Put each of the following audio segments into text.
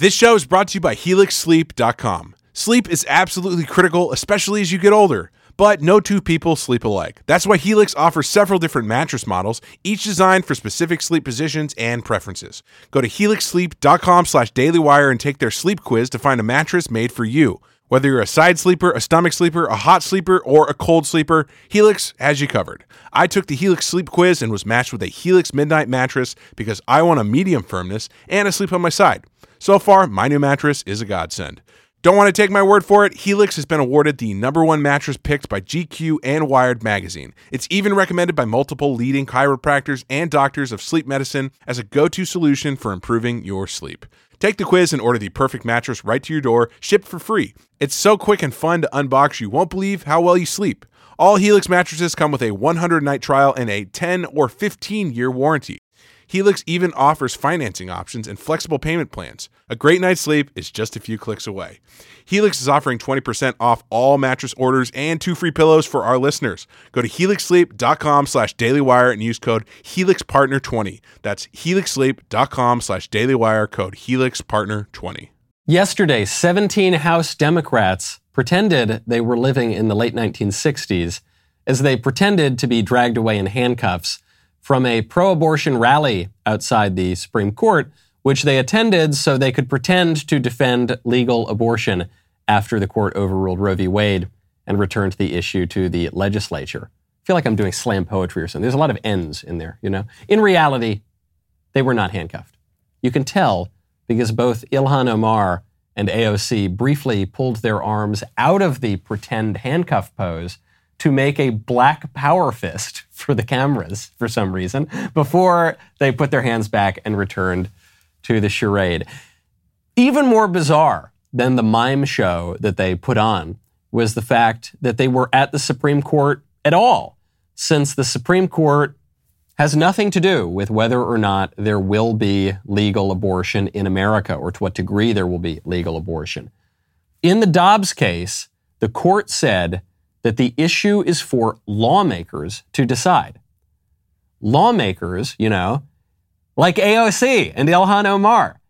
This show is brought to you by HelixSleep.com. Sleep is absolutely critical, especially as you get older. But no two people sleep alike. That's why Helix offers several different mattress models, each designed for specific sleep positions and preferences. Go to helixsleep.com slash dailywire and take their sleep quiz to find a mattress made for you. Whether you're a side sleeper, a stomach sleeper, a hot sleeper, or a cold sleeper, Helix has you covered. I took the Helix sleep quiz and was matched with a Helix Midnight mattress because I want a medium firmness and a sleep on my side. So far, my new mattress is a godsend. Don't want to take my word for it? Helix has been awarded the number one mattress picked by GQ and Wired magazine. It's even recommended by multiple leading chiropractors and doctors of sleep medicine as a go to solution for improving your sleep. Take the quiz and order the perfect mattress right to your door, shipped for free. It's so quick and fun to unbox, you won't believe how well you sleep. All Helix mattresses come with a 100 night trial and a 10 or 15 year warranty. Helix even offers financing options and flexible payment plans. A great night's sleep is just a few clicks away. Helix is offering 20% off all mattress orders and two free pillows for our listeners. Go to helixsleep.com slash dailywire and use code HelixPartner20. That's helixsleep.com slash dailywire, code HelixPartner20. Yesterday, 17 House Democrats pretended they were living in the late 1960s as they pretended to be dragged away in handcuffs from a pro abortion rally outside the Supreme Court, which they attended so they could pretend to defend legal abortion after the court overruled Roe v. Wade and returned the issue to the legislature. I feel like I'm doing slam poetry or something. There's a lot of ends in there, you know? In reality, they were not handcuffed. You can tell because both Ilhan Omar and AOC briefly pulled their arms out of the pretend handcuff pose to make a black power fist for the cameras for some reason before they put their hands back and returned to the charade. Even more bizarre than the mime show that they put on was the fact that they were at the Supreme Court at all, since the Supreme Court has nothing to do with whether or not there will be legal abortion in America or to what degree there will be legal abortion. In the Dobbs case, the court said that the issue is for lawmakers to decide. Lawmakers, you know, like AOC and Ilhan Omar,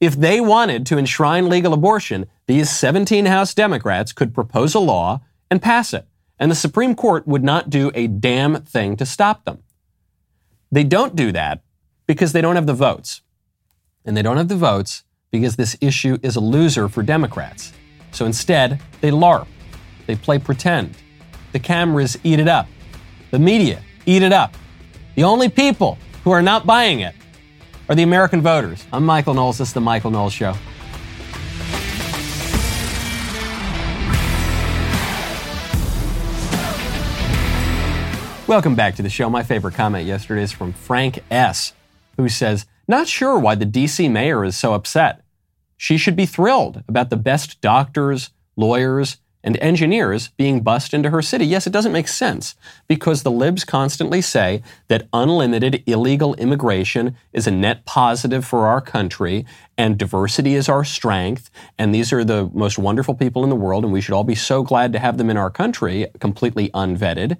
if they wanted to enshrine legal abortion, these 17 House Democrats could propose a law and pass it, and the Supreme Court would not do a damn thing to stop them. They don't do that because they don't have the votes. And they don't have the votes because this issue is a loser for Democrats. So instead, they LARP. They play pretend. The cameras eat it up. The media eat it up. The only people who are not buying it are the American voters. I'm Michael Knowles. This is The Michael Knowles Show. Welcome back to the show. My favorite comment yesterday is from Frank S., who says, Not sure why the DC mayor is so upset. She should be thrilled about the best doctors, lawyers, and engineers being bussed into her city. Yes, it doesn't make sense because the libs constantly say that unlimited illegal immigration is a net positive for our country and diversity is our strength. And these are the most wonderful people in the world, and we should all be so glad to have them in our country, completely unvetted.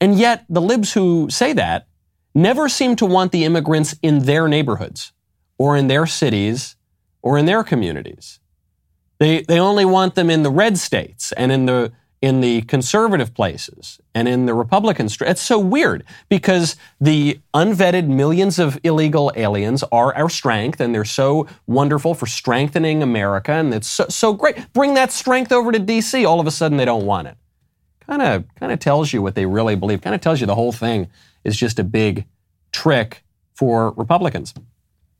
And yet, the libs who say that never seem to want the immigrants in their neighborhoods or in their cities or in their communities. They, they only want them in the red states and in the, in the conservative places and in the Republican. It's so weird because the unvetted millions of illegal aliens are our strength and they're so wonderful for strengthening America and it's so, so great. Bring that strength over to DC. All of a sudden they don't want it. Kind of, kind of tells you what they really believe. Kind of tells you the whole thing is just a big trick for Republicans.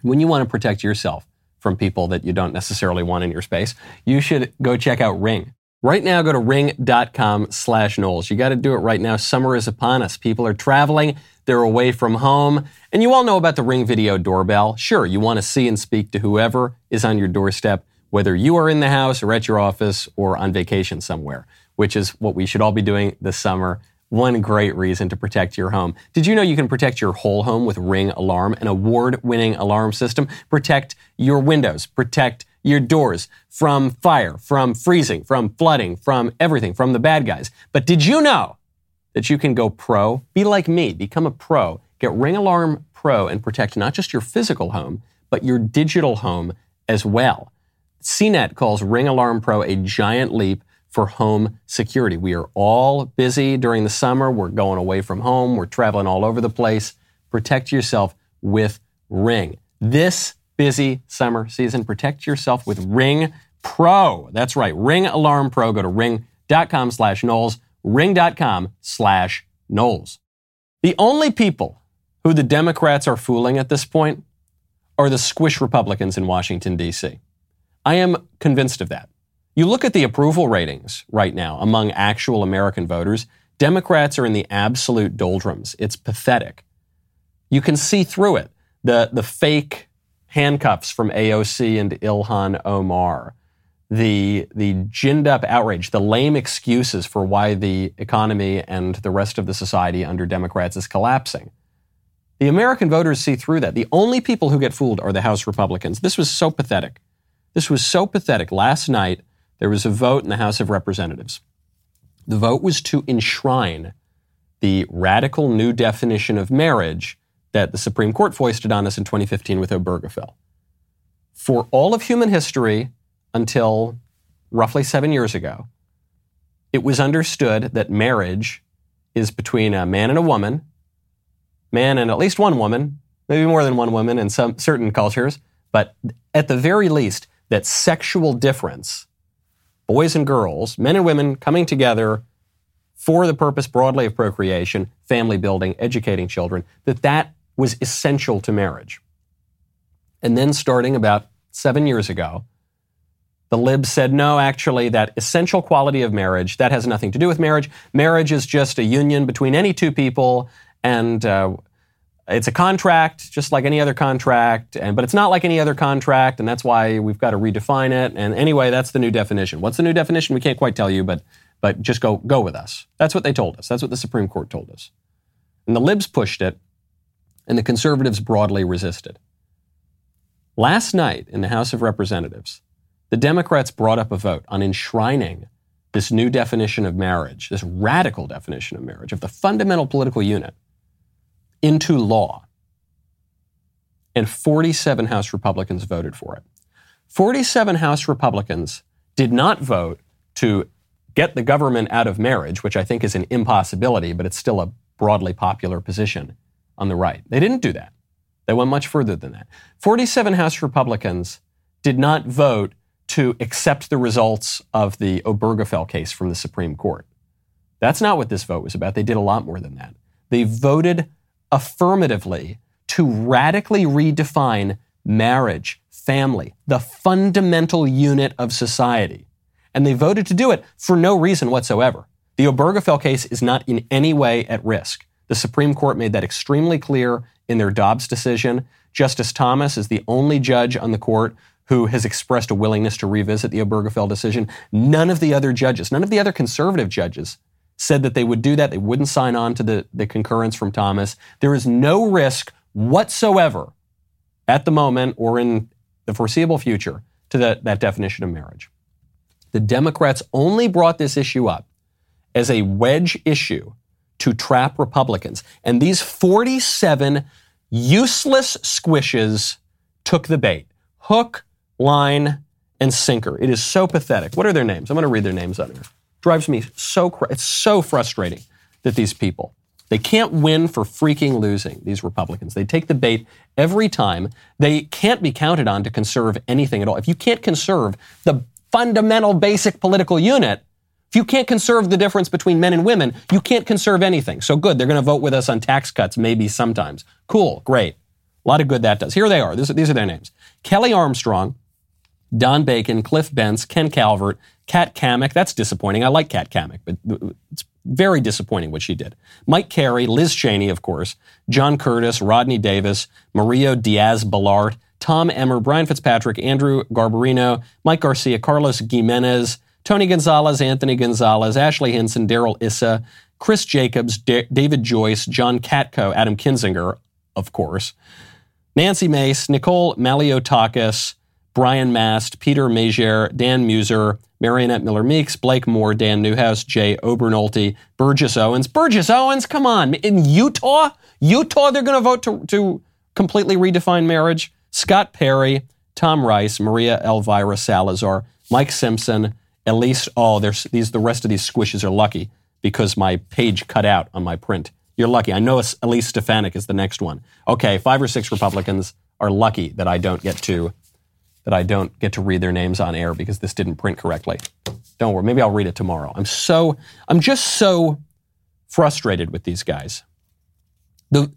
When you want to protect yourself, from people that you don't necessarily want in your space, you should go check out Ring. Right now, go to ring.com slash Knowles. You got to do it right now. Summer is upon us. People are traveling. They're away from home. And you all know about the Ring video doorbell. Sure, you want to see and speak to whoever is on your doorstep, whether you are in the house or at your office or on vacation somewhere, which is what we should all be doing this summer one great reason to protect your home. Did you know you can protect your whole home with Ring Alarm, an award winning alarm system? Protect your windows, protect your doors from fire, from freezing, from flooding, from everything, from the bad guys. But did you know that you can go pro? Be like me, become a pro. Get Ring Alarm Pro and protect not just your physical home, but your digital home as well. CNET calls Ring Alarm Pro a giant leap for home security. We are all busy during the summer. We're going away from home. We're traveling all over the place. Protect yourself with Ring. This busy summer season, protect yourself with Ring Pro. That's right, Ring Alarm Pro. Go to ring.com slash Knowles, ring.com slash Knowles. The only people who the Democrats are fooling at this point are the squish Republicans in Washington, D.C. I am convinced of that. You look at the approval ratings right now among actual American voters, Democrats are in the absolute doldrums. It's pathetic. You can see through it. The, the fake handcuffs from AOC and Ilhan Omar, the, the ginned up outrage, the lame excuses for why the economy and the rest of the society under Democrats is collapsing. The American voters see through that. The only people who get fooled are the House Republicans. This was so pathetic. This was so pathetic. Last night, there was a vote in the House of Representatives. The vote was to enshrine the radical new definition of marriage that the Supreme Court foisted on us in 2015 with Obergefell. For all of human history until roughly seven years ago, it was understood that marriage is between a man and a woman, man and at least one woman, maybe more than one woman in some certain cultures, but at the very least, that sexual difference, boys and girls, men and women coming together for the purpose broadly of procreation, family building, educating children, that that was essential to marriage. And then starting about seven years ago, the libs said, no, actually, that essential quality of marriage, that has nothing to do with marriage. Marriage is just a union between any two people, and uh, it's a contract, just like any other contract, and but it's not like any other contract, and that's why we've got to redefine it. And anyway, that's the new definition. What's the new definition? We can't quite tell you, but but just go go with us. That's what they told us. That's what the Supreme Court told us. And the libs pushed it, and the conservatives broadly resisted. Last night in the House of Representatives, the Democrats brought up a vote on enshrining this new definition of marriage, this radical definition of marriage, of the fundamental political unit into law. And 47 House Republicans voted for it. 47 House Republicans did not vote to get the government out of marriage, which I think is an impossibility, but it's still a broadly popular position on the right. They didn't do that. They went much further than that. 47 House Republicans did not vote to accept the results of the Obergefell case from the Supreme Court. That's not what this vote was about. They did a lot more than that. They voted affirmatively to radically redefine marriage, family, the fundamental unit of society. And they voted to do it for no reason whatsoever. The Obergefell case is not in any way at risk. The Supreme Court made that extremely clear in their Dobbs decision. Justice Thomas is the only judge on the court who has expressed a willingness to revisit the Obergefell decision. None of the other judges, none of the other conservative judges said that they would do that. They wouldn't sign on to the, the concurrence from Thomas. There is no risk whatsoever at the moment or in the foreseeable future to that, that definition of marriage. The Democrats only brought this issue up as a wedge issue to trap Republicans. And these 47 useless squishes took the bait. Hook, line, and sinker. It is so pathetic. What are their names? I'm going to read their names on here drives me so it's so frustrating that these people they can't win for freaking losing these republicans. They take the bait every time. They can't be counted on to conserve anything at all. If you can't conserve the fundamental basic political unit if you can't conserve the difference between men and women you can't conserve anything. So good they're going to vote with us on tax cuts maybe sometimes. Cool great. A lot of good that does. Here they are. These are their names. Kelly armstrong Don Bacon, Cliff Bentz, Ken Calvert, Kat Cammack. That's disappointing. I like Kat Cammack, but it's very disappointing what she did. Mike Carey, Liz Cheney, of course, John Curtis, Rodney Davis, Mario Diaz Balart, Tom Emmer, Brian Fitzpatrick, Andrew Garbarino, Mike Garcia, Carlos Gimenez, Tony Gonzalez, Anthony Gonzalez, Ashley Hinson, Darrell Issa, Chris Jacobs, D- David Joyce, John Katko, Adam Kinzinger, of course, Nancy Mace, Nicole Malliotakis, Brian Mast, Peter Meijer, Dan Meuser, Mariannette Miller Meeks, Blake Moore, Dan Newhouse, Jay Obernolte, Burgess Owens. Burgess Owens, come on. In Utah? Utah, they're going to vote to, to completely redefine marriage. Scott Perry, Tom Rice, Maria Elvira Salazar, Mike Simpson, Elise. Oh, these. The rest of these squishes are lucky because my page cut out on my print. You're lucky. I know Elise Stefanik is the next one. Okay, five or six Republicans are lucky that I don't get to that I don't get to read their names on air because this didn't print correctly. Don't worry, maybe I'll read it tomorrow. I'm so I'm just so frustrated with these guys. The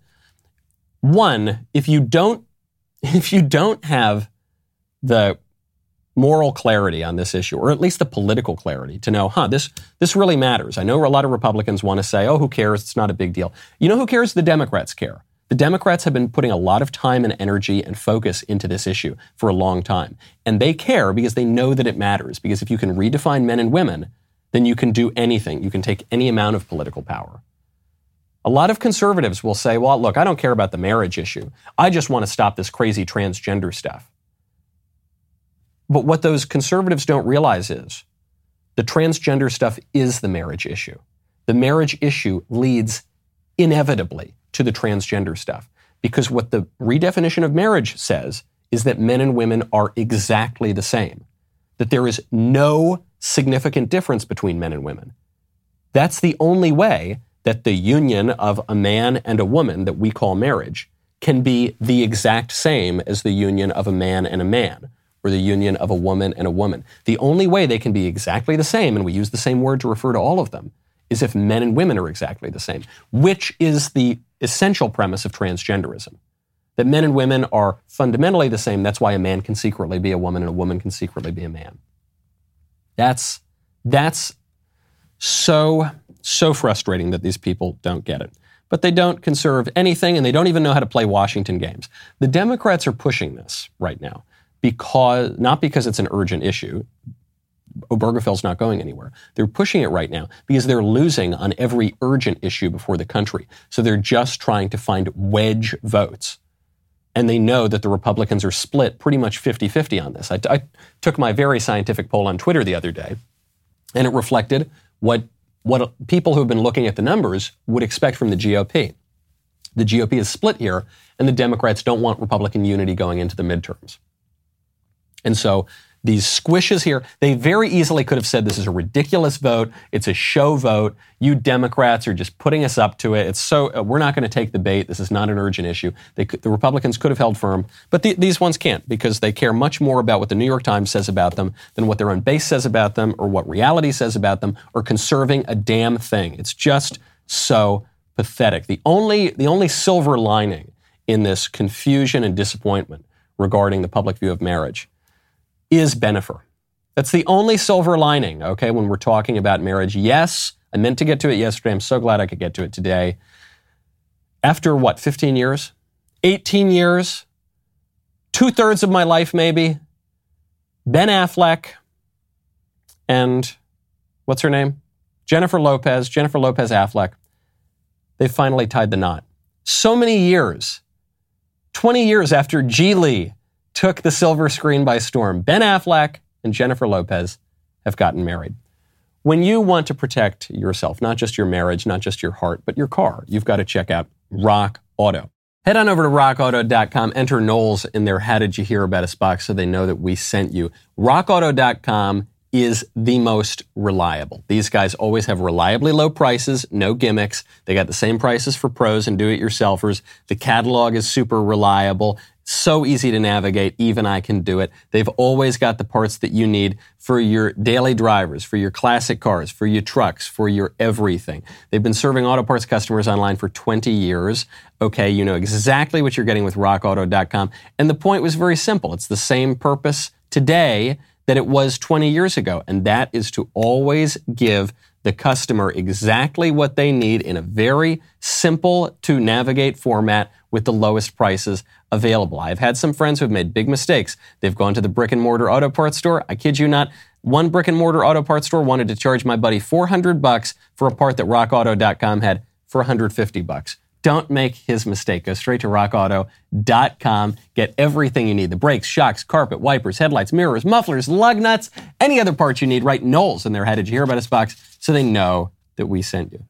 one, if you don't if you don't have the moral clarity on this issue, or at least the political clarity to know, huh, this, this really matters. I know a lot of Republicans want to say, oh, who cares? It's not a big deal. You know who cares? The Democrats care. The Democrats have been putting a lot of time and energy and focus into this issue for a long time. And they care because they know that it matters. Because if you can redefine men and women, then you can do anything. You can take any amount of political power. A lot of conservatives will say, well, look, I don't care about the marriage issue. I just want to stop this crazy transgender stuff. But what those conservatives don't realize is the transgender stuff is the marriage issue. The marriage issue leads inevitably to the transgender stuff. Because what the redefinition of marriage says is that men and women are exactly the same, that there is no significant difference between men and women. That's the only way that the union of a man and a woman that we call marriage can be the exact same as the union of a man and a man or the union of a woman and a woman. The only way they can be exactly the same, and we use the same word to refer to all of them, is if men and women are exactly the same, which is the essential premise of transgenderism. That men and women are fundamentally the same. That's why a man can secretly be a woman and a woman can secretly be a man. That's, that's so, so frustrating that these people don't get it. But they don't conserve anything and they don't even know how to play Washington games. The Democrats are pushing this right now because, not because it's an urgent issue. Obergefell's not going anywhere. They're pushing it right now because they're losing on every urgent issue before the country. So they're just trying to find wedge votes. And they know that the Republicans are split pretty much 50 50 on this. I, I took my very scientific poll on Twitter the other day, and it reflected what, what people who've been looking at the numbers would expect from the GOP. The GOP is split here, and the Democrats don't want Republican unity going into the midterms. And so these squishes here, they very easily could have said this is a ridiculous vote. It's a show vote. You Democrats are just putting us up to it. It's so uh, we're not going to take the bait. This is not an urgent issue. The Republicans could have held firm, but the, these ones can't because they care much more about what the New York Times says about them than what their own base says about them, or what reality says about them, or conserving a damn thing. It's just so pathetic. The only the only silver lining in this confusion and disappointment regarding the public view of marriage is Bennifer. That's the only silver lining, okay, when we're talking about marriage. Yes, I meant to get to it yesterday. I'm so glad I could get to it today. After what, 15 years? 18 years? Two thirds of my life, maybe? Ben Affleck and what's her name? Jennifer Lopez, Jennifer Lopez Affleck. They finally tied the knot. So many years, 20 years after Gigli took the silver screen by storm. Ben Affleck and Jennifer Lopez have gotten married. When you want to protect yourself, not just your marriage, not just your heart, but your car, you've got to check out Rock Auto. Head on over to rockauto.com, enter Knowles in their How Did You Hear About Us box so they know that we sent you. Rockauto.com is the most reliable. These guys always have reliably low prices, no gimmicks. They got the same prices for pros and do it yourselfers. The catalog is super reliable. So easy to navigate, even I can do it. They've always got the parts that you need for your daily drivers, for your classic cars, for your trucks, for your everything. They've been serving auto parts customers online for 20 years. Okay, you know exactly what you're getting with rockauto.com. And the point was very simple. It's the same purpose today that it was 20 years ago, and that is to always give the customer exactly what they need in a very simple to navigate format with the lowest prices available. I've had some friends who have made big mistakes. They've gone to the brick and mortar auto parts store. I kid you not. One brick and mortar auto parts store wanted to charge my buddy 400 bucks for a part that rockauto.com had for 150 bucks. Don't make his mistake. Go straight to rockauto.com. Get everything you need the brakes, shocks, carpet, wipers, headlights, mirrors, mufflers, lug nuts, any other parts you need. Write Knowles in their How Did You Hear About Us box so they know that we sent you.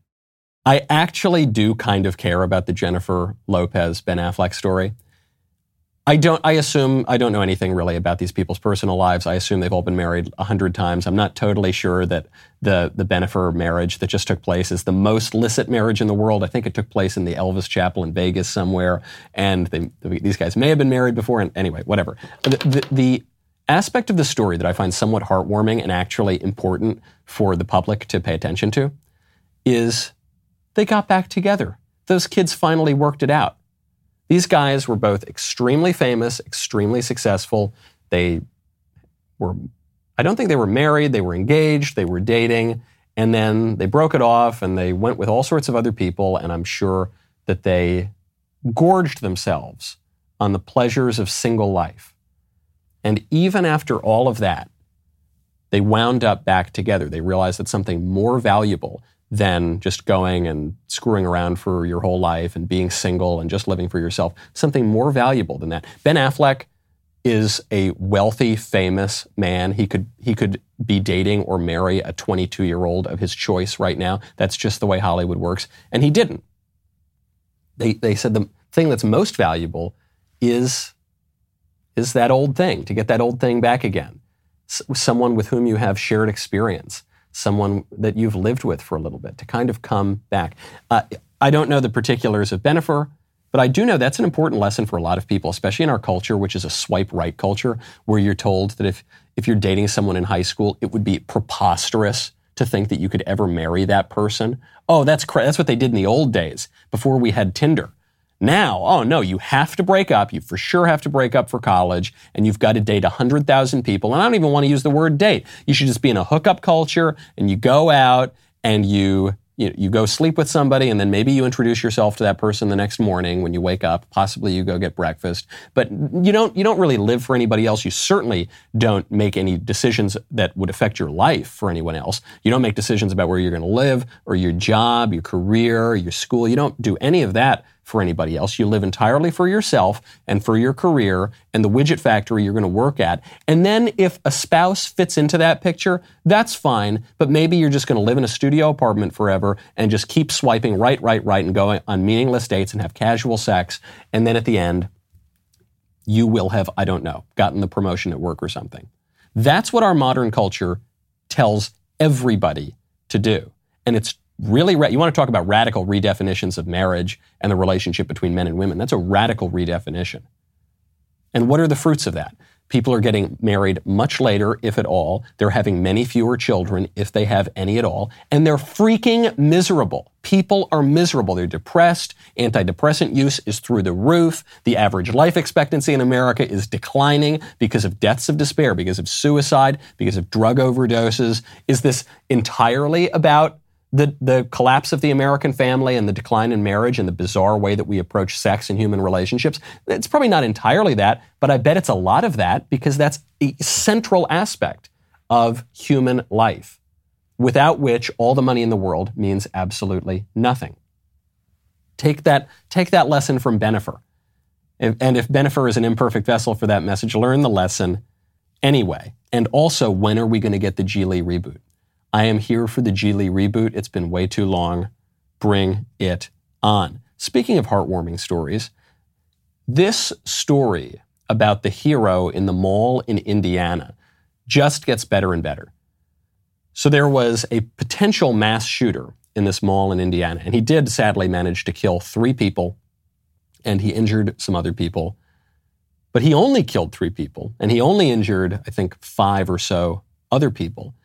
I actually do kind of care about the Jennifer Lopez Ben Affleck story. I don't. I assume I don't know anything really about these people's personal lives. I assume they've all been married a hundred times. I'm not totally sure that the the Bennifer marriage that just took place is the most licit marriage in the world. I think it took place in the Elvis Chapel in Vegas somewhere, and they, these guys may have been married before. And anyway, whatever. The, the, the aspect of the story that I find somewhat heartwarming and actually important for the public to pay attention to is they got back together. Those kids finally worked it out. These guys were both extremely famous, extremely successful. They were, I don't think they were married, they were engaged, they were dating, and then they broke it off and they went with all sorts of other people, and I'm sure that they gorged themselves on the pleasures of single life. And even after all of that, they wound up back together. They realized that something more valuable than just going and screwing around for your whole life and being single and just living for yourself. Something more valuable than that. Ben Affleck is a wealthy, famous man. He could he could be dating or marry a 22 year old of his choice right now. That's just the way Hollywood works, and he didn't. They they said the thing that's most valuable is is that old thing to get that old thing back again. S- someone with whom you have shared experience someone that you've lived with for a little bit to kind of come back. Uh, I don't know the particulars of Bennifer, but I do know that's an important lesson for a lot of people, especially in our culture, which is a swipe right culture, where you're told that if, if you're dating someone in high school, it would be preposterous to think that you could ever marry that person. Oh, that's cra- that's what they did in the old days before we had Tinder. Now, oh no, you have to break up. You for sure have to break up for college, and you've got to date 100,000 people. And I don't even want to use the word date. You should just be in a hookup culture, and you go out and you you, you go sleep with somebody and then maybe you introduce yourself to that person the next morning when you wake up possibly you go get breakfast but you don't you don't really live for anybody else you certainly don't make any decisions that would affect your life for anyone else you don't make decisions about where you're going to live or your job your career your school you don't do any of that for anybody else. You live entirely for yourself and for your career and the widget factory you're going to work at. And then if a spouse fits into that picture, that's fine. But maybe you're just going to live in a studio apartment forever and just keep swiping right, right, right and going on meaningless dates and have casual sex. And then at the end, you will have, I don't know, gotten the promotion at work or something. That's what our modern culture tells everybody to do. And it's really, ra- you want to talk about radical redefinitions of marriage and the relationship between men and women. That's a radical redefinition. And what are the fruits of that? People are getting married much later, if at all. They're having many fewer children, if they have any at all. And they're freaking miserable. People are miserable. They're depressed. Antidepressant use is through the roof. The average life expectancy in America is declining because of deaths of despair, because of suicide, because of drug overdoses. Is this entirely about the, the collapse of the American family and the decline in marriage and the bizarre way that we approach sex and human relationships, it's probably not entirely that, but I bet it's a lot of that because that's a central aspect of human life, without which all the money in the world means absolutely nothing. Take that, take that lesson from Bennifer. And if Bennifer is an imperfect vessel for that message, learn the lesson anyway. And also, when are we going to get the Gigli reboot? I am here for the Gigli reboot. It's been way too long. Bring it on. Speaking of heartwarming stories, this story about the hero in the mall in Indiana just gets better and better. So there was a potential mass shooter in this mall in Indiana, and he did sadly manage to kill three people and he injured some other people. But he only killed three people and he only injured, I think, five or so other people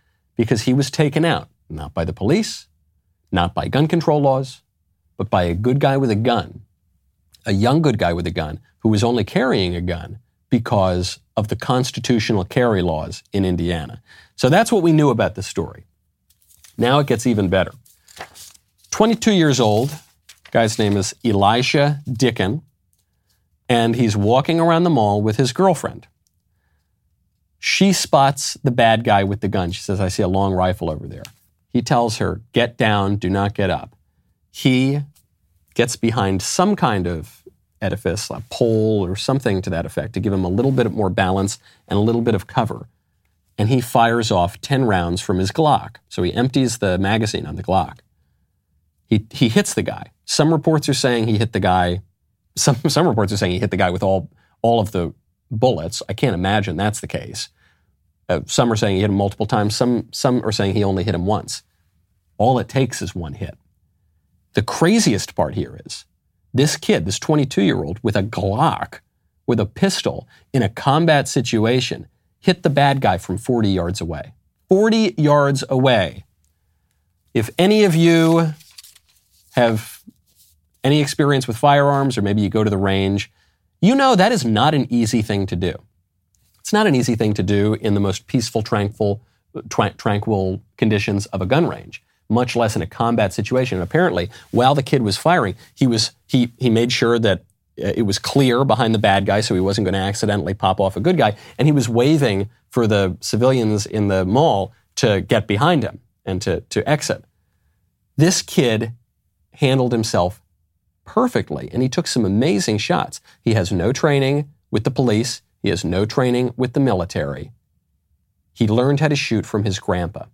because he was taken out, not by the police, not by gun control laws, but by a good guy with a gun, a young good guy with a gun who was only carrying a gun because of the constitutional carry laws in Indiana. So that's what we knew about the story. Now it gets even better. 22 years old, guy's name is Elisha Dicken, and he's walking around the mall with his girlfriend. She spots the bad guy with the gun. She says, I see a long rifle over there. He tells her, Get down, do not get up. He gets behind some kind of edifice, a pole or something to that effect, to give him a little bit more balance and a little bit of cover. And he fires off 10 rounds from his Glock. So he empties the magazine on the Glock. He, he hits the guy. Some reports are saying he hit the guy. Some, some reports are saying he hit the guy with all all of the bullets. I can't imagine that's the case. Uh, some are saying he hit him multiple times. Some, some are saying he only hit him once. All it takes is one hit. The craziest part here is this kid, this 22 year old, with a Glock, with a pistol in a combat situation, hit the bad guy from 40 yards away. 40 yards away. If any of you have any experience with firearms, or maybe you go to the range, you know that is not an easy thing to do. It's not an easy thing to do in the most peaceful, tranquil, tra- tranquil conditions of a gun range, much less in a combat situation. And apparently, while the kid was firing, he was he he made sure that uh, it was clear behind the bad guy, so he wasn't going to accidentally pop off a good guy, and he was waving for the civilians in the mall to get behind him and to to exit. This kid handled himself perfectly, and he took some amazing shots. He has no training with the police, he has no training with the military. He learned how to shoot from his grandpa.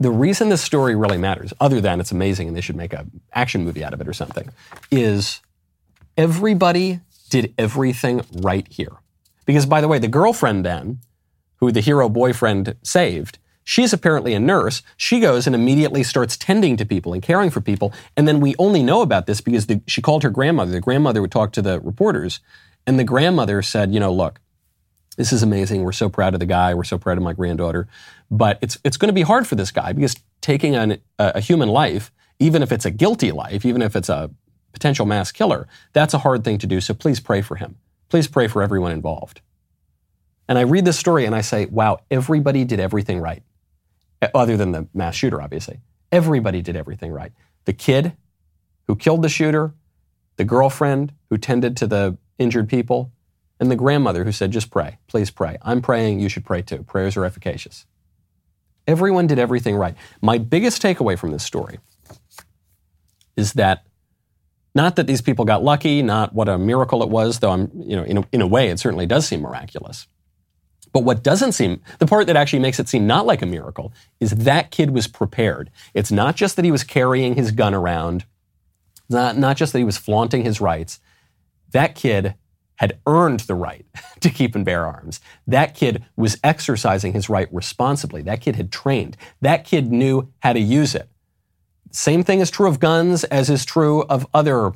The reason this story really matters, other than it's amazing and they should make an action movie out of it or something, is everybody did everything right here. Because, by the way, the girlfriend then, who the hero boyfriend saved, She's apparently a nurse. She goes and immediately starts tending to people and caring for people. And then we only know about this because the, she called her grandmother. The grandmother would talk to the reporters. And the grandmother said, you know, look, this is amazing. We're so proud of the guy. We're so proud of my granddaughter. But it's, it's going to be hard for this guy because taking an, a, a human life, even if it's a guilty life, even if it's a potential mass killer, that's a hard thing to do. So please pray for him. Please pray for everyone involved. And I read this story and I say, wow, everybody did everything right Uh, other than the mass shooter, obviously. Everybody did everything right. The kid who killed the shooter, the girlfriend who tended to the injured people, and the grandmother who said, just pray, please pray. I'm praying, you should pray too. Prayers are efficacious. Everyone did everything right. My biggest takeaway from this story is that not that these people got lucky, not what a miracle it was, though I'm, you know, in a, in a way, it certainly does seem miraculous. But what doesn't seem, the part that actually makes it seem not like a miracle, is that kid was prepared. It's not just that he was carrying his gun around, not, not just that he was flaunting his rights. That kid had earned the right to keep and bear arms. That kid was exercising his right responsibly. That kid had trained. That kid knew how to use it. Same thing is true of guns as is true of other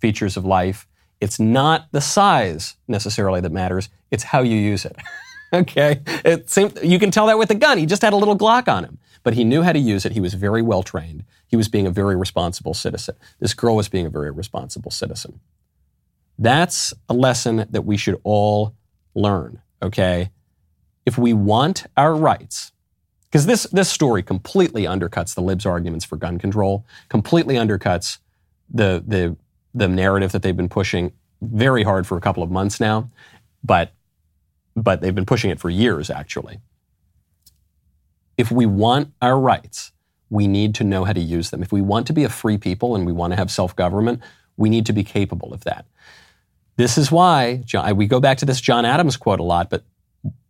features of life. It's not the size necessarily that matters, it's how you use it. okay? It seemed, you can tell that with a gun. He just had a little Glock on him. But he knew how to use it. He was very well trained. He was being a very responsible citizen. This girl was being a very responsible citizen. That's a lesson that we should all learn, okay? If we want our rights, because this, this story completely undercuts the libs' arguments for gun control, completely undercuts the, the, the narrative that they've been pushing very hard for a couple of months now. But but they've been pushing it for years, actually. If we want our rights, we need to know how to use them. If we want to be a free people and we want to have self government, we need to be capable of that. This is why John, we go back to this John Adams quote a lot, but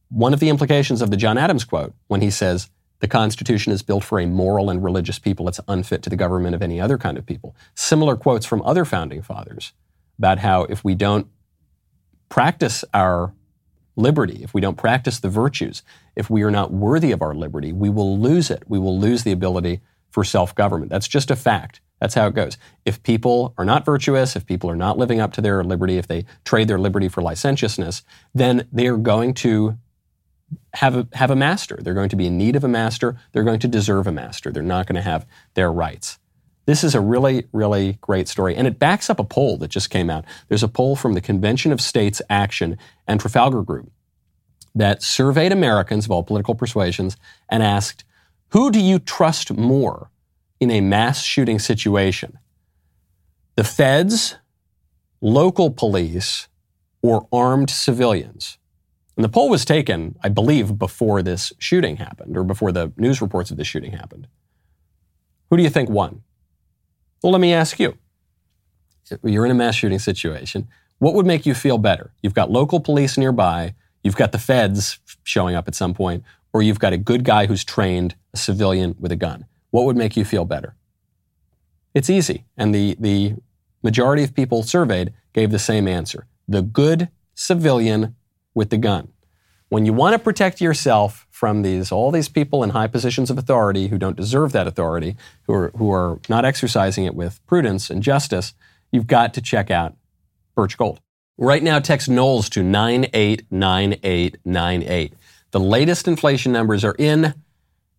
one of the implications of the John Adams quote, when he says, the Constitution is built for a moral and religious people. It's unfit to the government of any other kind of people. Similar quotes from other founding fathers about how if we don't practice our liberty, if we don't practice the virtues, if we are not worthy of our liberty, we will lose it. We will lose the ability for self government. That's just a fact. That's how it goes. If people are not virtuous, if people are not living up to their liberty, if they trade their liberty for licentiousness, then they are going to have a, have a master. They're going to be in need of a master. They're going to deserve a master. They're not going to have their rights. This is a really, really great story. And it backs up a poll that just came out. There's a poll from the Convention of States Action and Trafalgar Group that surveyed Americans of all political persuasions and asked, who do you trust more in a mass shooting situation? The feds, local police, or armed civilians? And the poll was taken, I believe, before this shooting happened or before the news reports of this shooting happened. Who do you think won? Well, let me ask you. You're in a mass shooting situation. What would make you feel better? You've got local police nearby, you've got the feds showing up at some point, or you've got a good guy who's trained, a civilian with a gun. What would make you feel better? It's easy. And the, the majority of people surveyed gave the same answer. the good civilian with the gun. When you want to protect yourself from these all these people in high positions of authority who don't deserve that authority, who are who are not exercising it with prudence and justice, you've got to check out Birch Gold. Right now, text Knowles to 989898. The latest inflation numbers are in,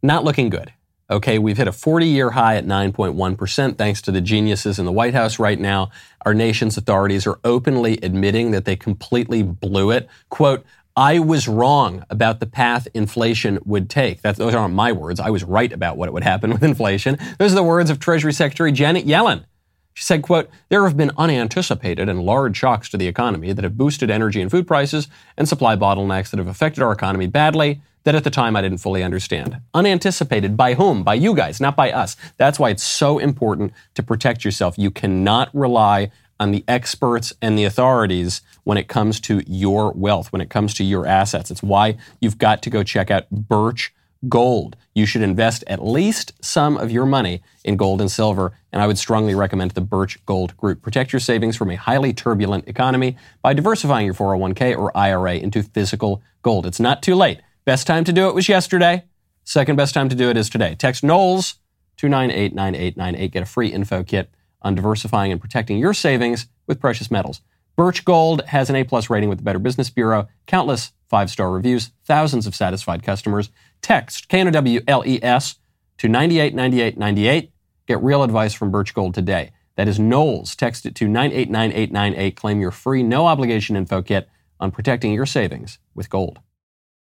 not looking good. Okay, we've hit a 40 year high at 9.1% thanks to the geniuses in the White House right now. Our nation's authorities are openly admitting that they completely blew it. Quote, I was wrong about the path inflation would take. That, those aren't my words. I was right about what would happen with inflation. Those are the words of Treasury Secretary Janet Yellen. She said, quote, there have been unanticipated and large shocks to the economy that have boosted energy and food prices and supply bottlenecks that have affected our economy badly that at the time I didn't fully understand. Unanticipated by whom? By you guys, not by us. That's why it's so important to protect yourself. You cannot rely on the experts and the authorities when it comes to your wealth, when it comes to your assets. It's why you've got to go check out Birch Gold. You should invest at least some of your money in gold and silver, and I would strongly recommend the Birch Gold Group. Protect your savings from a highly turbulent economy by diversifying your 401k or IRA into physical gold. It's not too late. Best time to do it was yesterday. Second best time to do it is today. Text Knowles 2989898. Get a free info kit on diversifying and protecting your savings with precious metals. Birch Gold has an A-plus rating with the Better Business Bureau, countless five-star reviews, thousands of satisfied customers. Text K-N-O-W-L-E-S to 989898. Get real advice from Birch Gold today. That is Knowles. Text it to 989898. Claim your free, no obligation info kit on protecting your savings with gold.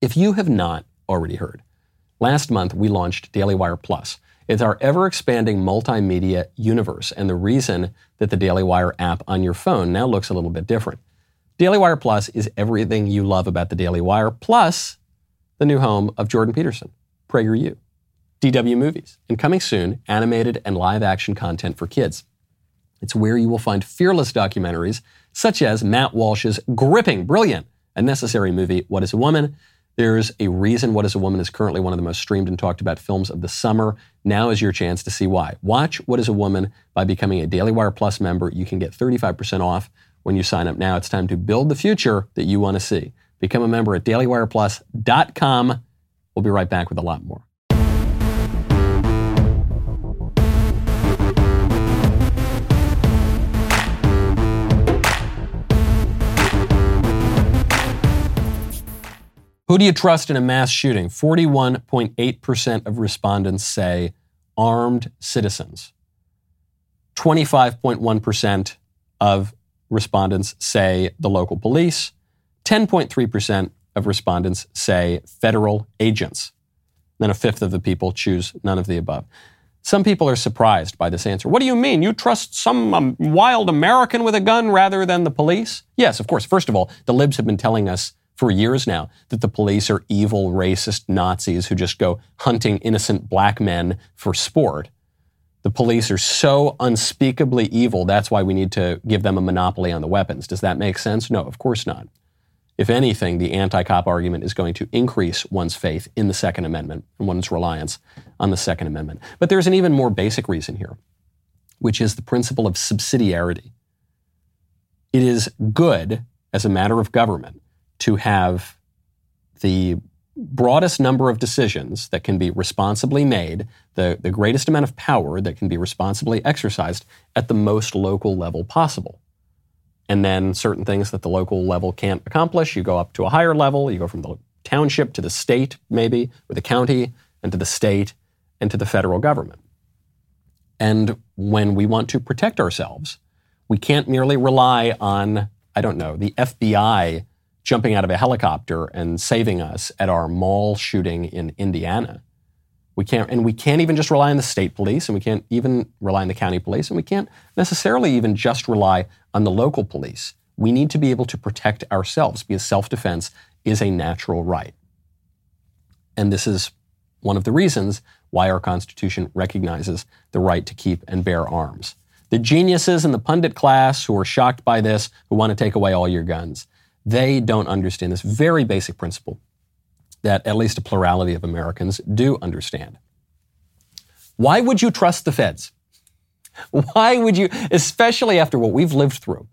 If you have not already heard, last month we launched Daily Wire Plus. It's our ever expanding multimedia universe, and the reason that the Daily Wire app on your phone now looks a little bit different. Daily Wire Plus is everything you love about the Daily Wire, plus the new home of Jordan Peterson, PragerU, DW Movies, and coming soon, animated and live action content for kids. It's where you will find fearless documentaries such as Matt Walsh's gripping, brilliant, and necessary movie, What is a Woman? There's a reason What is a Woman is currently one of the most streamed and talked about films of the summer. Now is your chance to see why. Watch What is a Woman by becoming a Daily Wire Plus member. You can get 35% off when you sign up now. It's time to build the future that you want to see. Become a member at dailywireplus.com. We'll be right back with a lot more. Who do you trust in a mass shooting? 41.8% of respondents say armed citizens. 25.1% of respondents say the local police. 10.3% of respondents say federal agents. Then a fifth of the people choose none of the above. Some people are surprised by this answer. What do you mean? You trust some um, wild American with a gun rather than the police? Yes, of course. First of all, the libs have been telling us for years now that the police are evil, racist Nazis who just go hunting innocent black men for sport. The police are so unspeakably evil, that's why we need to give them a monopoly on the weapons. Does that make sense? No, of course not. If anything, the anti cop argument is going to increase one's faith in the Second Amendment and one's reliance on the Second Amendment. But there's an even more basic reason here, which is the principle of subsidiarity. It is good as a matter of government to have the broadest number of decisions that can be responsibly made, the, the greatest amount of power that can be responsibly exercised at the most local level possible. And then certain things that the local level can't accomplish, you go up to a higher level, you go from the township to the state, maybe, or the county, and to the state, and to the federal government. And when we want to protect ourselves, we can't merely rely on, I don't know, the FBI jumping out of a helicopter and saving us at our mall shooting in Indiana. We can't, and we can't even just rely on the state police, and we can't even rely on the county police, and we can't necessarily even just rely on the local police. We need to be able to protect ourselves because self defense is a natural right. And this is one of the reasons why our Constitution recognizes the right to keep and bear arms. The geniuses in the pundit class who are shocked by this, who want to take away all your guns, they don't understand this very basic principle that at least a plurality of Americans do understand. Why would you trust the feds? Why would you, especially after what we've lived through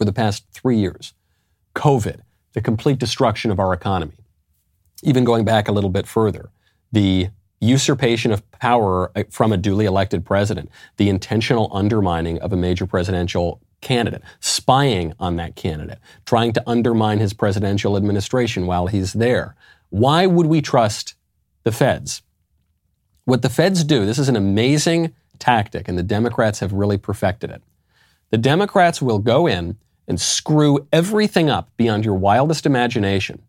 for the past three years. COVID, the complete destruction of our economy. Even going back a little bit further, the usurpation of power uh, from a duly elected president, the intentional undermining of a major presidential candidate, spying on that candidate, trying to undermine his presidential administration while he's there. Why would we trust the feds? What the feds do, this is an amazing tactic, and the Democrats have really perfected it. The Democrats will go in and screw everything up beyond your wildest imagination.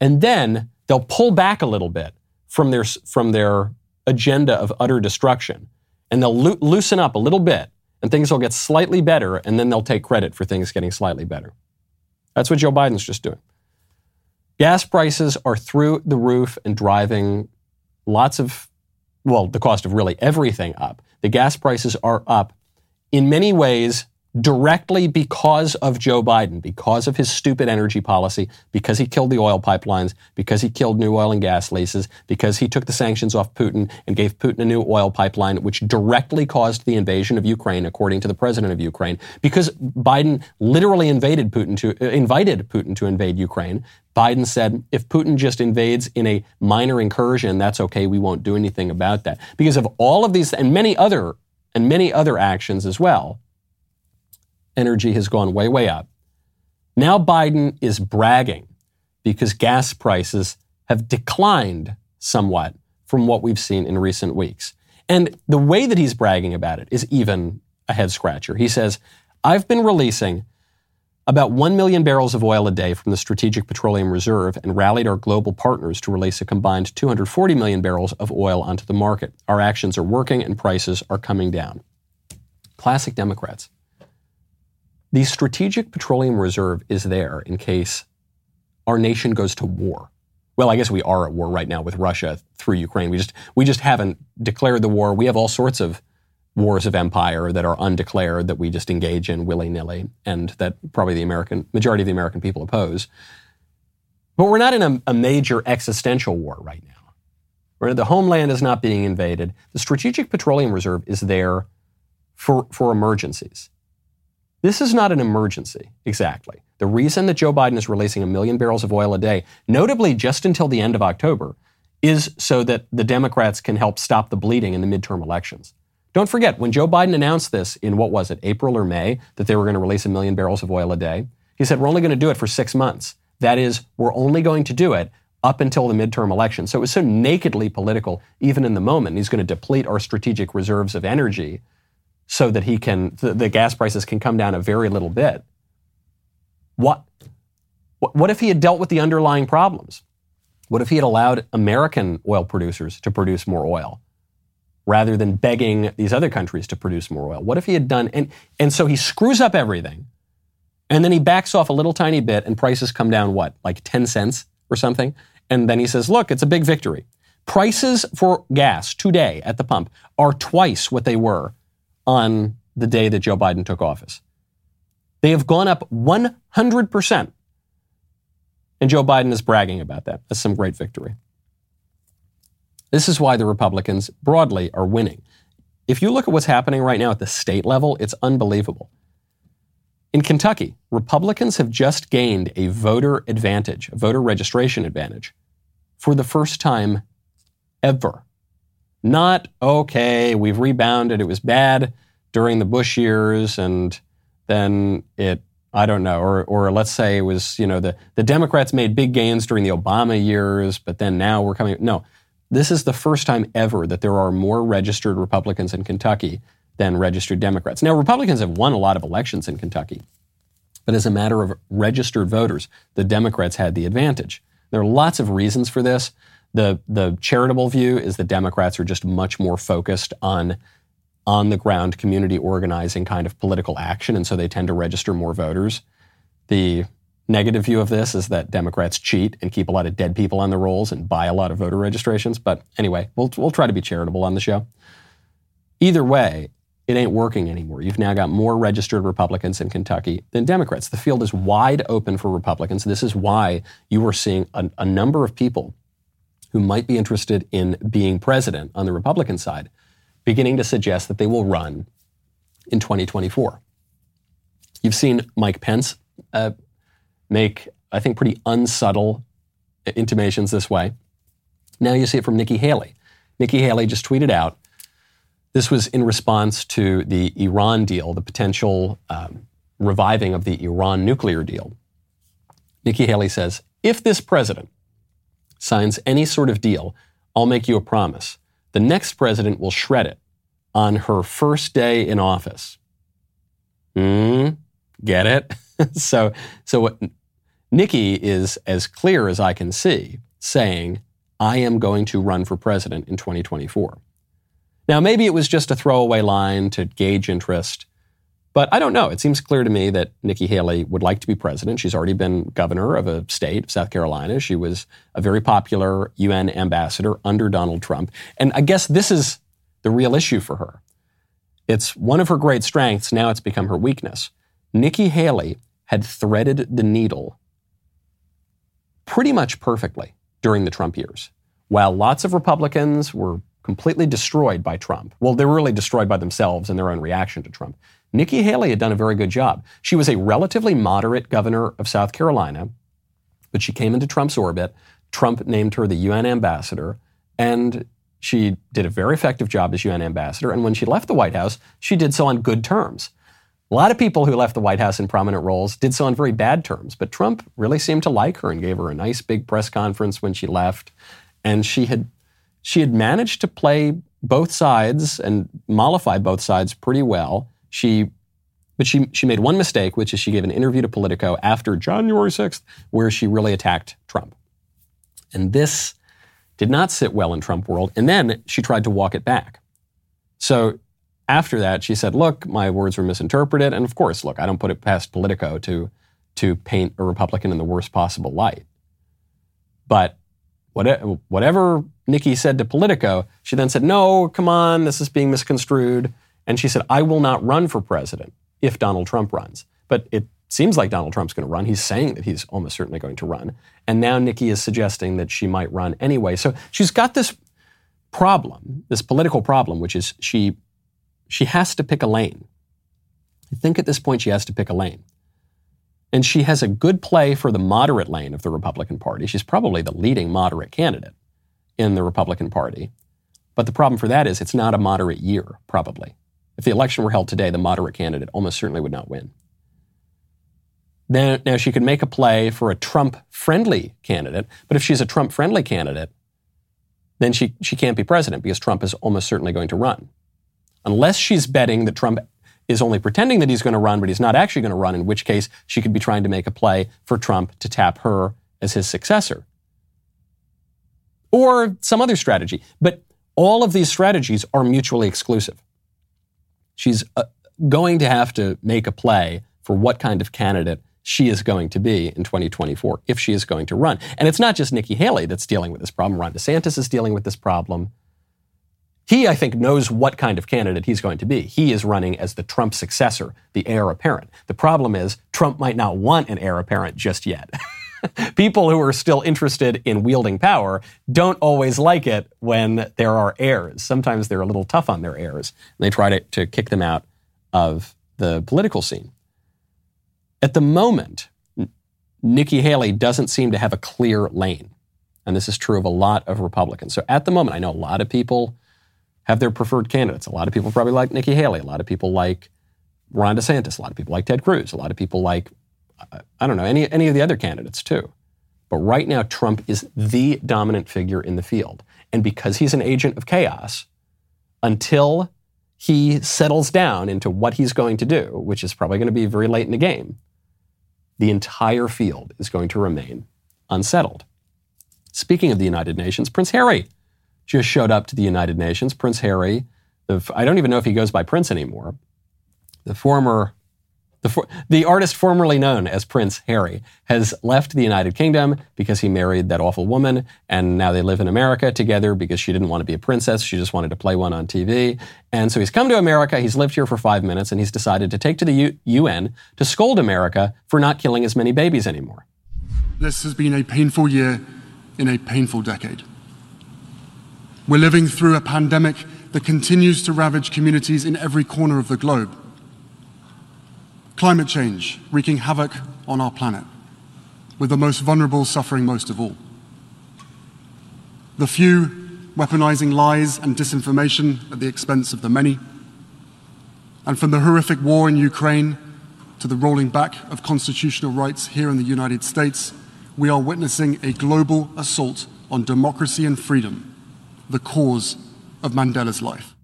And then they'll pull back a little bit from their, from their agenda of utter destruction. And they'll lo- loosen up a little bit, and things will get slightly better, and then they'll take credit for things getting slightly better. That's what Joe Biden's just doing. Gas prices are through the roof and driving lots of, well, the cost of really everything up. The gas prices are up in many ways directly because of Joe Biden, because of his stupid energy policy, because he killed the oil pipelines, because he killed new oil and gas leases, because he took the sanctions off Putin and gave Putin a new oil pipeline, which directly caused the invasion of Ukraine, according to the president of Ukraine, because Biden literally invaded Putin to, uh, invited Putin to invade Ukraine. Biden said, if Putin just invades in a minor incursion, that's okay. We won't do anything about that. Because of all of these and many other and many other actions as well, energy has gone way, way up. Now Biden is bragging because gas prices have declined somewhat from what we've seen in recent weeks. And the way that he's bragging about it is even a head scratcher. He says, I've been releasing about 1 million barrels of oil a day from the Strategic Petroleum Reserve and rallied our global partners to release a combined 240 million barrels of oil onto the market. Our actions are working and prices are coming down. Classic Democrats. The Strategic Petroleum Reserve is there in case our nation goes to war. Well, I guess we are at war right now with Russia through Ukraine. We just we just haven't declared the war. We have all sorts of wars of empire that are undeclared that we just engage in willy-nilly and that probably the American majority of the American people oppose. But we're not in a, a major existential war right now. Where the homeland is not being invaded. The Strategic Petroleum Reserve is there for, for emergencies. This is not an emergency, exactly. The reason that Joe Biden is releasing a million barrels of oil a day, notably just until the end of October, is so that the Democrats can help stop the bleeding in the midterm elections. Don't forget, when Joe Biden announced this in what was it, April or May, that they were going to release a million barrels of oil a day, he said, We're only going to do it for six months. That is, we're only going to do it up until the midterm election. So it was so nakedly political, even in the moment. He's going to deplete our strategic reserves of energy so that he can the, the gas prices can come down a very little bit. What what if he had dealt with the underlying problems? What if he had allowed American oil producers to produce more oil rather than begging these other countries to produce more oil? What if he had done and and so he screws up everything and then he backs off a little tiny bit and prices come down what? Like 10 cents or something? And then he says, "Look, it's a big victory." Prices for gas today at the pump are twice what they were on the day that Joe Biden took office. They have gone up 100%. And Joe Biden is bragging about that. That's some great victory. This is why the Republicans broadly are winning. If you look at what's happening right now at the state level, it's unbelievable. In Kentucky, Republicans have just gained a voter advantage, a voter registration advantage, for the first time ever. Not, okay, we've rebounded. It was bad during the Bush years and then it, I don't know, or, or let's say it was, you know, the, the Democrats made big gains during the Obama years, but then now we're coming. No, this is the first time ever that there are more registered Republicans in Kentucky than registered Democrats. Now, Republicans have won a lot of elections in Kentucky, but as a matter of registered voters, the Democrats had the advantage. There are lots of reasons for this. The, the charitable view is that Democrats are just much more focused on on the ground community organizing kind of political action, and so they tend to register more voters. The negative view of this is that Democrats cheat and keep a lot of dead people on the rolls and buy a lot of voter registrations. But anyway, we'll, we'll try to be charitable on the show. Either way, it ain't working anymore. You've now got more registered Republicans in Kentucky than Democrats. The field is wide open for Republicans. This is why you are seeing a, a number of people who might be interested in being president on the Republican side beginning to suggest that they will run in 2024. You've seen Mike Pence uh, make, I think, pretty unsubtle intimations this way. Now you see it from Nikki Haley. Nikki Haley just tweeted out this was in response to the Iran deal, the potential um, reviving of the Iran nuclear deal. Nikki Haley says, if this president signs any sort of deal, I'll make you a promise. The next president will shred it on her first day in office. Hmm, get it? so, so what Nikki is as clear as I can see saying, I am going to run for president in 2024. Now, maybe it was just a throwaway line to gauge interest, but I don't know. It seems clear to me that Nikki Haley would like to be president. She's already been governor of a state, South Carolina. She was a very popular UN ambassador under Donald Trump. And I guess this is the real issue for her. It's one of her great strengths. Now it's become her weakness. Nikki Haley had threaded the needle pretty much perfectly during the Trump years. While lots of Republicans were completely destroyed by Trump, well, they were really destroyed by themselves and their own reaction to Trump. Nikki Haley had done a very good job. She was a relatively moderate governor of South Carolina, but she came into Trump's orbit. Trump named her the UN ambassador, and she did a very effective job as UN ambassador. And when she left the White House, she did so on good terms. A lot of people who left the White House in prominent roles did so on very bad terms, but Trump really seemed to like her and gave her a nice big press conference when she left. And she had she had managed to play both sides and mollify both sides pretty well. She but she she made one mistake, which is she gave an interview to Politico after January 6th, where she really attacked Trump. And this did not sit well in Trump world. And then she tried to walk it back. So after that, she said, look, my words were misinterpreted. And of course, look, I don't put it past Politico to, to paint a Republican in the worst possible light. But whatever, whatever Nikki said to Politico, she then said, no, come on, this is being misconstrued. And she said, I will not run for president if Donald Trump runs. But it seems like Donald Trump's going to run. He's saying that he's almost certainly going to run. And now Nikki is suggesting that she might run anyway. So she's got this problem, this political problem, which is she she has to pick a lane. I think at this point she has to pick a lane. And she has a good play for the moderate lane of the Republican Party. She's probably the leading moderate candidate in the Republican Party. But the problem for that is it's not a moderate year, probably. If the election were held today, the moderate candidate almost certainly would not win. Then, now, she could make a play for a Trump friendly candidate, but if she's a Trump friendly candidate, then she, she can't be president because Trump is almost certainly going to run unless she's betting that Trump is only pretending that he's going to run, but he's not actually going to run, in which case she could be trying to make a play for Trump to tap her as his successor. Or some other strategy. But all of these strategies are mutually exclusive. She's uh, going to have to make a play for what kind of candidate she is going to be in 2024 if she is going to run. And it's not just Nikki Haley that's dealing with this problem. Ron DeSantis is dealing with this problem. He, I think, knows what kind of candidate he's going to be. He is running as the Trump successor, the heir apparent. The problem is Trump might not want an heir apparent just yet. People who are still interested in wielding power don't always like it when there are heirs. Sometimes they're a little tough on their heirs, and they try to, to kick them out of the political scene. At the moment, Nikki Haley doesn't seem to have a clear lane. And this is true of a lot of Republicans. So at the moment, I know a lot of people have their preferred candidates. A lot of people probably like Nikki Haley. A lot of people like Ron DeSantis. A lot of people like Ted Cruz. A lot of people like, I don't know, any, any of the other candidates too. But right now, Trump is the dominant figure in the field. And because he's an agent of chaos, until he settles down into what he's going to do, which is probably going to be very late in the game, the entire field is going to remain unsettled. Speaking of the United Nations, Prince Harry just showed up to the United Nations. Prince Harry, the, I don't even know if he goes by Prince anymore. The former, the, for, the artist formerly known as Prince Harry has left the United Kingdom because he married that awful woman, and now they live in America together because she didn't want to be a princess. She just wanted to play one on TV. And so he's come to America. He's lived here for five minutes, and he's decided to take to the U- UN to scold America for not killing as many babies anymore. This has been a painful year in a painful decade. We're living through a pandemic that continues to ravage communities in every corner of the globe. Climate change wreaking havoc on our planet, with the most vulnerable suffering most of all. The few weaponizing lies and disinformation at the expense of the many. And from the horrific war in Ukraine to the rolling back of constitutional rights here in the United States, we are witnessing a global assault on democracy and freedom, the cause of Mandela's life.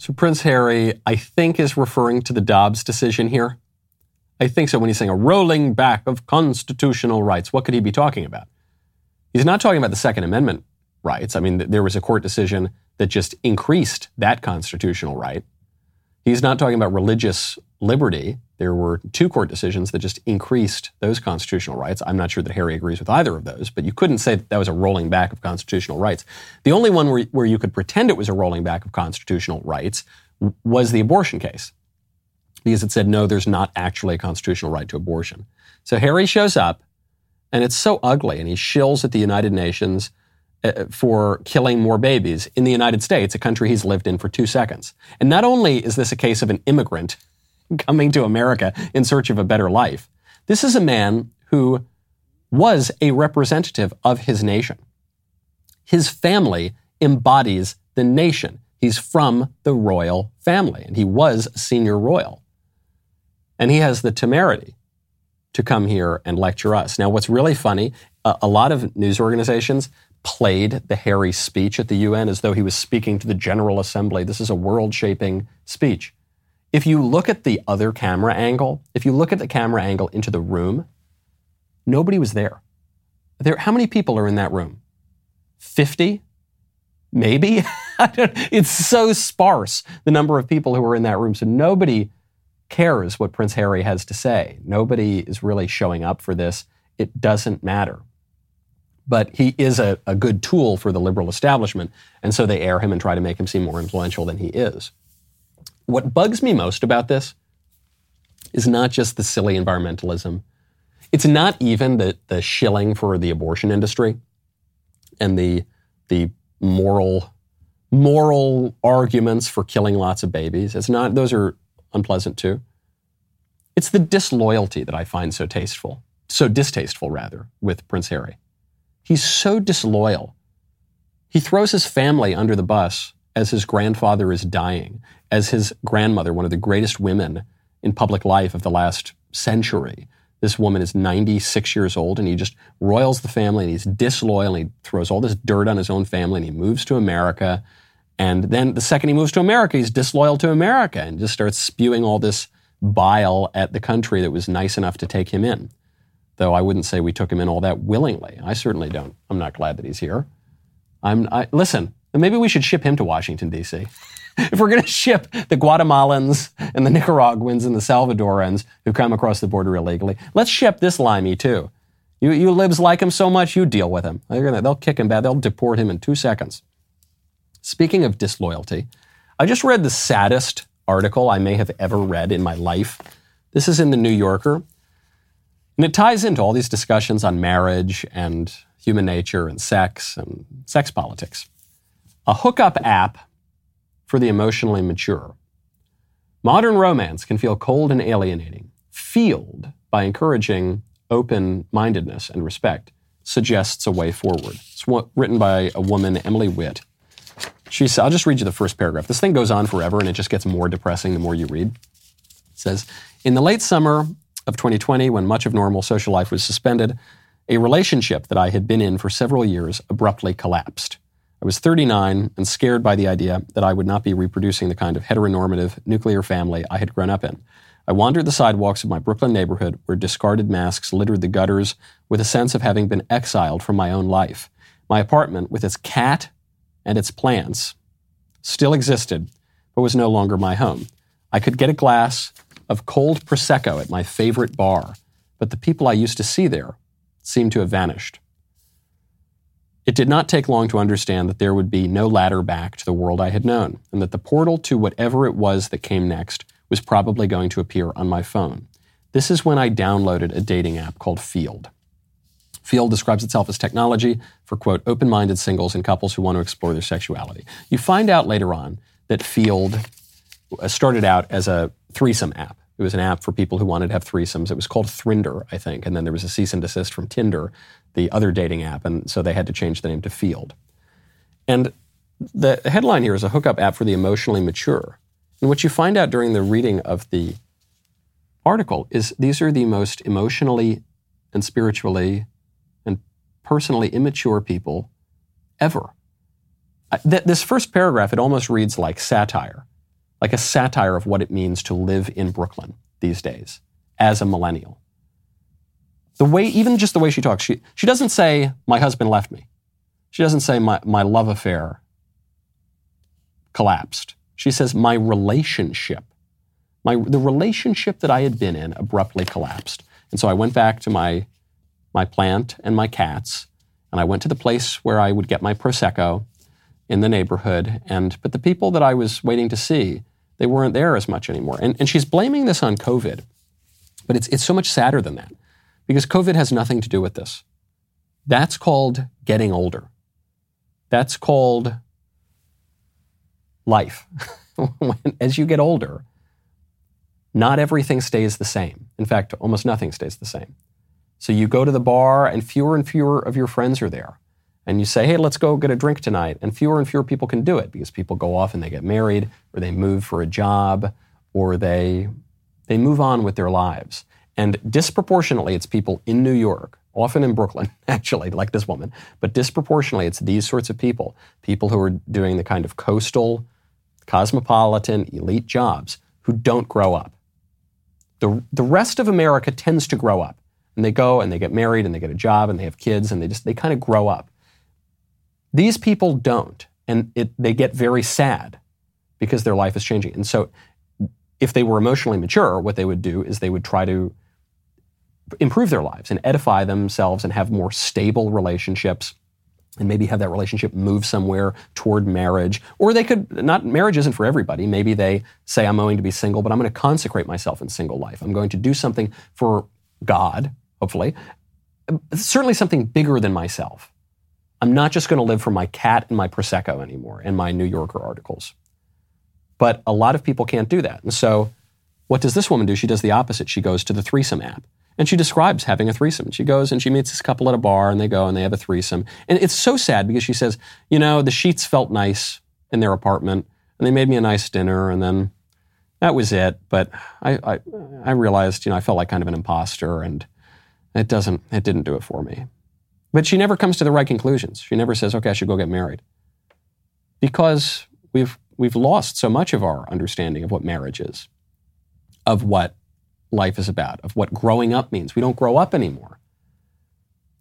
So Prince Harry, I think, is referring to the Dobbs decision here. I think so when he's saying a rolling back of constitutional rights. What could he be talking about? He's not talking about the Second Amendment rights. I mean, there was a court decision that just increased that constitutional right. He's not talking about religious liberty. There were two court decisions that just increased those constitutional rights. I'm not sure that Harry agrees with either of those, but you couldn't say that that was a rolling back of constitutional rights. The only one where, where you could pretend it was a rolling back of constitutional rights was the abortion case, because it said, no, there's not actually a constitutional right to abortion. So Harry shows up, and it's so ugly, and he shills at the United Nations uh, for killing more babies in the United States, a country he's lived in for two seconds. And not only is this a case of an immigrant coming to America in search of a better life, this is a man who was a representative of his nation. His family embodies the nation. He's from the royal family, and he was a senior royal. And he has the temerity to come here and lecture us. Now, what's really funny, a, a lot of news organizations, played the Harry speech at the UN as though he was speaking to the General Assembly. This is a world shaping speech. If you look at the other camera angle, if you look at the camera angle into the room, nobody was there. there how many people are in that room? 50? Maybe? it's so sparse, the number of people who are in that room. So nobody cares what Prince Harry has to say. Nobody is really showing up for this. It doesn't matter but he is a, a good tool for the liberal establishment, and so they air him and try to make him seem more influential than he is. What bugs me most about this is not just the silly environmentalism. It's not even the, the shilling for the abortion industry and the, the moral, moral arguments for killing lots of babies. It's not, those are unpleasant too. It's the disloyalty that I find so tasteful, so distasteful rather, with Prince Harry. He's so disloyal. He throws his family under the bus as his grandfather is dying, as his grandmother, one of the greatest women in public life of the last century. This woman is 96 years old and he just roils the family and he's disloyal and he throws all this dirt on his own family and he moves to America. And then the second he moves to America, he's disloyal to America and just starts spewing all this bile at the country that was nice enough to take him in though I wouldn't say we took him in all that willingly. I certainly don't. I'm not glad that he's here. I'm, I, listen, maybe we should ship him to Washington, D.C. if we're going to ship the Guatemalans and the Nicaraguans and the Salvadorans who come across the border illegally, let's ship this limey too. You, you libs like him so much, you deal with him. They're gonna, they'll kick him bad. They'll deport him in two seconds. Speaking of disloyalty, I just read the saddest article I may have ever read in my life. This is in the New Yorker. And it ties into all these discussions on marriage and human nature and sex and sex politics. A hookup app for the emotionally mature. Modern romance can feel cold and alienating. Feeld, by encouraging open mindedness and respect, suggests a way forward. It's written by a woman, Emily Witt. She I'll just read you the first paragraph. This thing goes on forever and it just gets more depressing the more you read. It says, In the late summer of 2020, when much of normal social life was suspended, a relationship that I had been in for several years abruptly collapsed. I was 39 and scared by the idea that I would not be reproducing the kind of heteronormative nuclear family I had grown up in. I wandered the sidewalks of my Brooklyn neighborhood where discarded masks littered the gutters with a sense of having been exiled from my own life. My apartment, with its cat and its plants, still existed, but was no longer my home. I could get a glass of cold Prosecco at my favorite bar, but the people I used to see there seemed to have vanished. It did not take long to understand that there would be no ladder back to the world I had known, and that the portal to whatever it was that came next was probably going to appear on my phone. This is when I downloaded a dating app called Feeld. Feeld describes itself as technology for, quote, open minded singles and couples who want to explore their sexuality. You find out later on that Feeld uh, started out as a threesome app. It was an app for people who wanted to have threesomes. It was called Thrinder, I think. And then there was a cease and desist from Tinder, the other dating app. And so they had to change the name to Feeld. And the headline here is a hookup app for the emotionally mature. And what you find out during the reading of the article is these are the most emotionally and spiritually and personally immature people ever. This first paragraph, it almost reads like satire, like a satire of what it means to live in Brooklyn these days as a millennial. The way, even just the way she talks, she, she doesn't say, My husband left me. She doesn't say, My, my love affair collapsed. She says, My relationship, my, the relationship that I had been in abruptly collapsed. And so I went back to my, my plant and my cats, and I went to the place where I would get my Prosecco in the neighborhood. And, but the people that I was waiting to see, they weren't there as much anymore. And, and she's blaming this on COVID. But it's, it's so much sadder than that because COVID has nothing to do with this. That's called getting older. That's called life. when, as you get older, not everything stays the same. In fact, almost nothing stays the same. So you go to the bar, and fewer and fewer of your friends are there. And you say, hey, let's go get a drink tonight. And fewer and fewer people can do it because people go off and they get married, or they move for a job, or they, they move on with their lives. And disproportionately, it's people in New York, often in Brooklyn, actually, like this woman, but disproportionately, it's these sorts of people, people who are doing the kind of coastal, cosmopolitan, elite jobs who don't grow up. The, the rest of America tends to grow up. And they go and they get married and they get a job and they have kids and they just, they kind of grow up. These people don't. And it, they get very sad because their life is changing. And so if they were emotionally mature, what they would do is they would try to improve their lives and edify themselves and have more stable relationships and maybe have that relationship move somewhere toward marriage. Or they could, not, marriage isn't for everybody. Maybe they say, I'm going to be single, but I'm going to consecrate myself in single life. I'm going to do something for God, hopefully. Certainly something bigger than myself. I'm not just going to live for my cat and my Prosecco anymore and my New Yorker articles. But a lot of people can't do that. And so, what does this woman do? She does the opposite. She goes to the threesome app. And she describes having a threesome. She goes and she meets this couple at a bar and they go and they have a threesome. And it's so sad because she says, you know, the sheets felt nice in their apartment and they made me a nice dinner and then that was it. But I, I, I realized, you know, I felt like kind of an imposter and it doesn't, it didn't do it for me. But she never comes to the right conclusions. She never says, okay, I should go get married. Because we've, we've lost so much of our understanding of what marriage is, of what life is about, of what growing up means. We don't grow up anymore.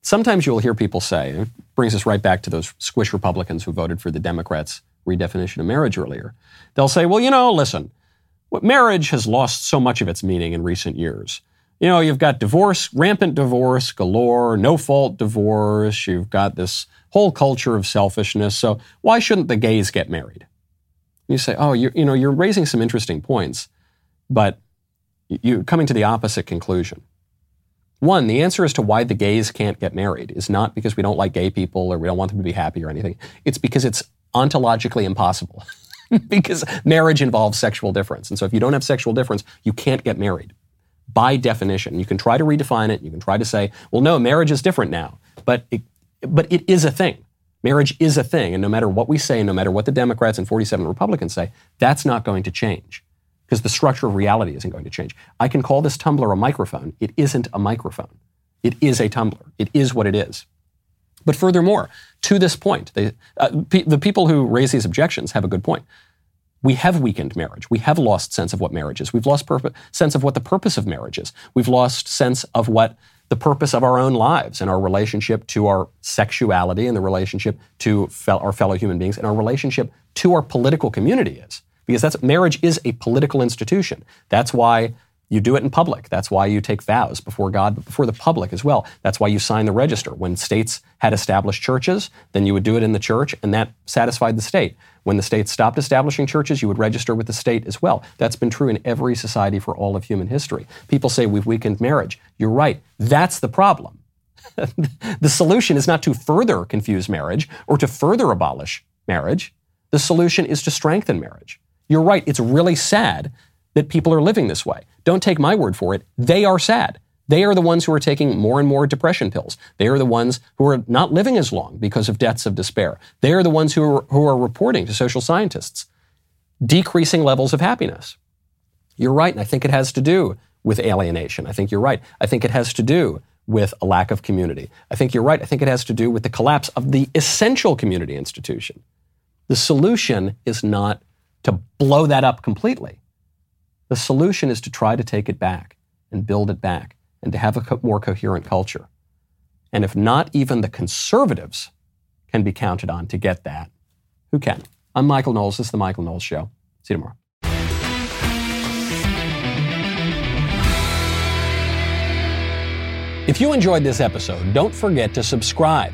Sometimes you'll hear people say, it brings us right back to those squish Republicans who voted for the Democrats' redefinition of marriage earlier. They'll say, well, you know, listen, marriage has lost so much of its meaning in recent years. You know, you've got divorce, rampant divorce galore, no fault divorce. You've got this whole culture of selfishness. So why shouldn't the gays get married? you say, oh, you you know, you're raising some interesting points, but you're coming to the opposite conclusion. One, the answer as to why the gays can't get married is not because we don't like gay people or we don't want them to be happy or anything. It's because it's ontologically impossible. because marriage involves sexual difference. And so if you don't have sexual difference, you can't get married. By definition, you can try to redefine it. You can try to say, well, no, marriage is different now. But it, but it is a thing. Marriage is a thing. And no matter what we say, no matter what the Democrats and 47 Republicans say, that's not going to change because the structure of reality isn't going to change. I can call this tumbler a microphone. It isn't a microphone. It is a tumbler. It is what it is. But furthermore, to this point, they, uh, the people who raise these objections have a good point. We have weakened marriage. We have lost sense of what marriage is. We've lost sense of what the purpose of marriage is. We've lost sense of what the purpose of our own lives and our relationship to our sexuality and the relationship to our fellow human beings and our relationship to our political community is because that's marriage is a political institution. That's why you do it in public. That's why you take vows before God, but before the public as well. That's why you sign the register. When states had established churches, then you would do it in the church, and that satisfied the state. When the state stopped establishing churches, you would register with the state as well. That's been true in every society for all of human history. People say we've weakened marriage. You're right. That's the problem. the solution is not to further confuse marriage or to further abolish marriage. The solution is to strengthen marriage. You're right, it's really sad that people are living this way. Don't take my word for it. They are sad. They are the ones who are taking more and more depression pills. They are the ones who are not living as long because of deaths of despair. They are the ones who are, who are reporting to social scientists decreasing levels of happiness. You're right, and I think it has to do with alienation. I think you're right. I think it has to do with a lack of community. I think you're right. I think it has to do with the collapse of the essential community institution. The solution is not to blow that up completely. The solution is to try to take it back and build it back and to have a co- more coherent culture. And if not even the conservatives can be counted on to get that, who can? I'm Michael Knowles. This is The Michael Knowles Show. See you tomorrow. If you enjoyed this episode, don't forget to subscribe.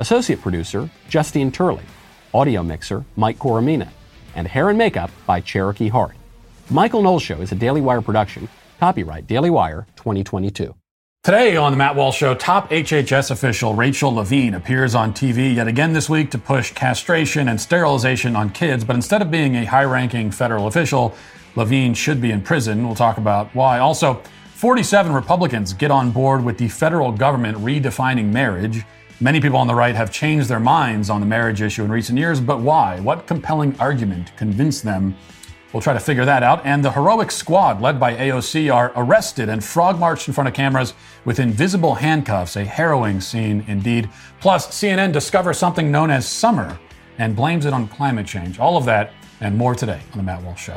associate producer Justine Turley, audio mixer Mike Coromina, and hair and makeup by Cherokee Hart. Michael Knowles Show is a Daily Wire production, copyright Daily Wire 2022. Today on the Matt Walsh Show, top HHS official Rachel Levine appears on TV yet again this week to push castration and sterilization on kids. But instead of being a high ranking federal official, Levine should be in prison. We'll talk about why. Also, 47 Republicans get on board with the federal government redefining marriage. Many people on the right have changed their minds on the marriage issue in recent years, but why? What compelling argument convinced them? We'll try to figure that out. And the heroic squad led by AOC are arrested and frog marched in front of cameras with invisible handcuffs. A harrowing scene indeed. Plus, CNN discovers something known as summer and blames it on climate change. All of that and more today on The Matt Walsh Show.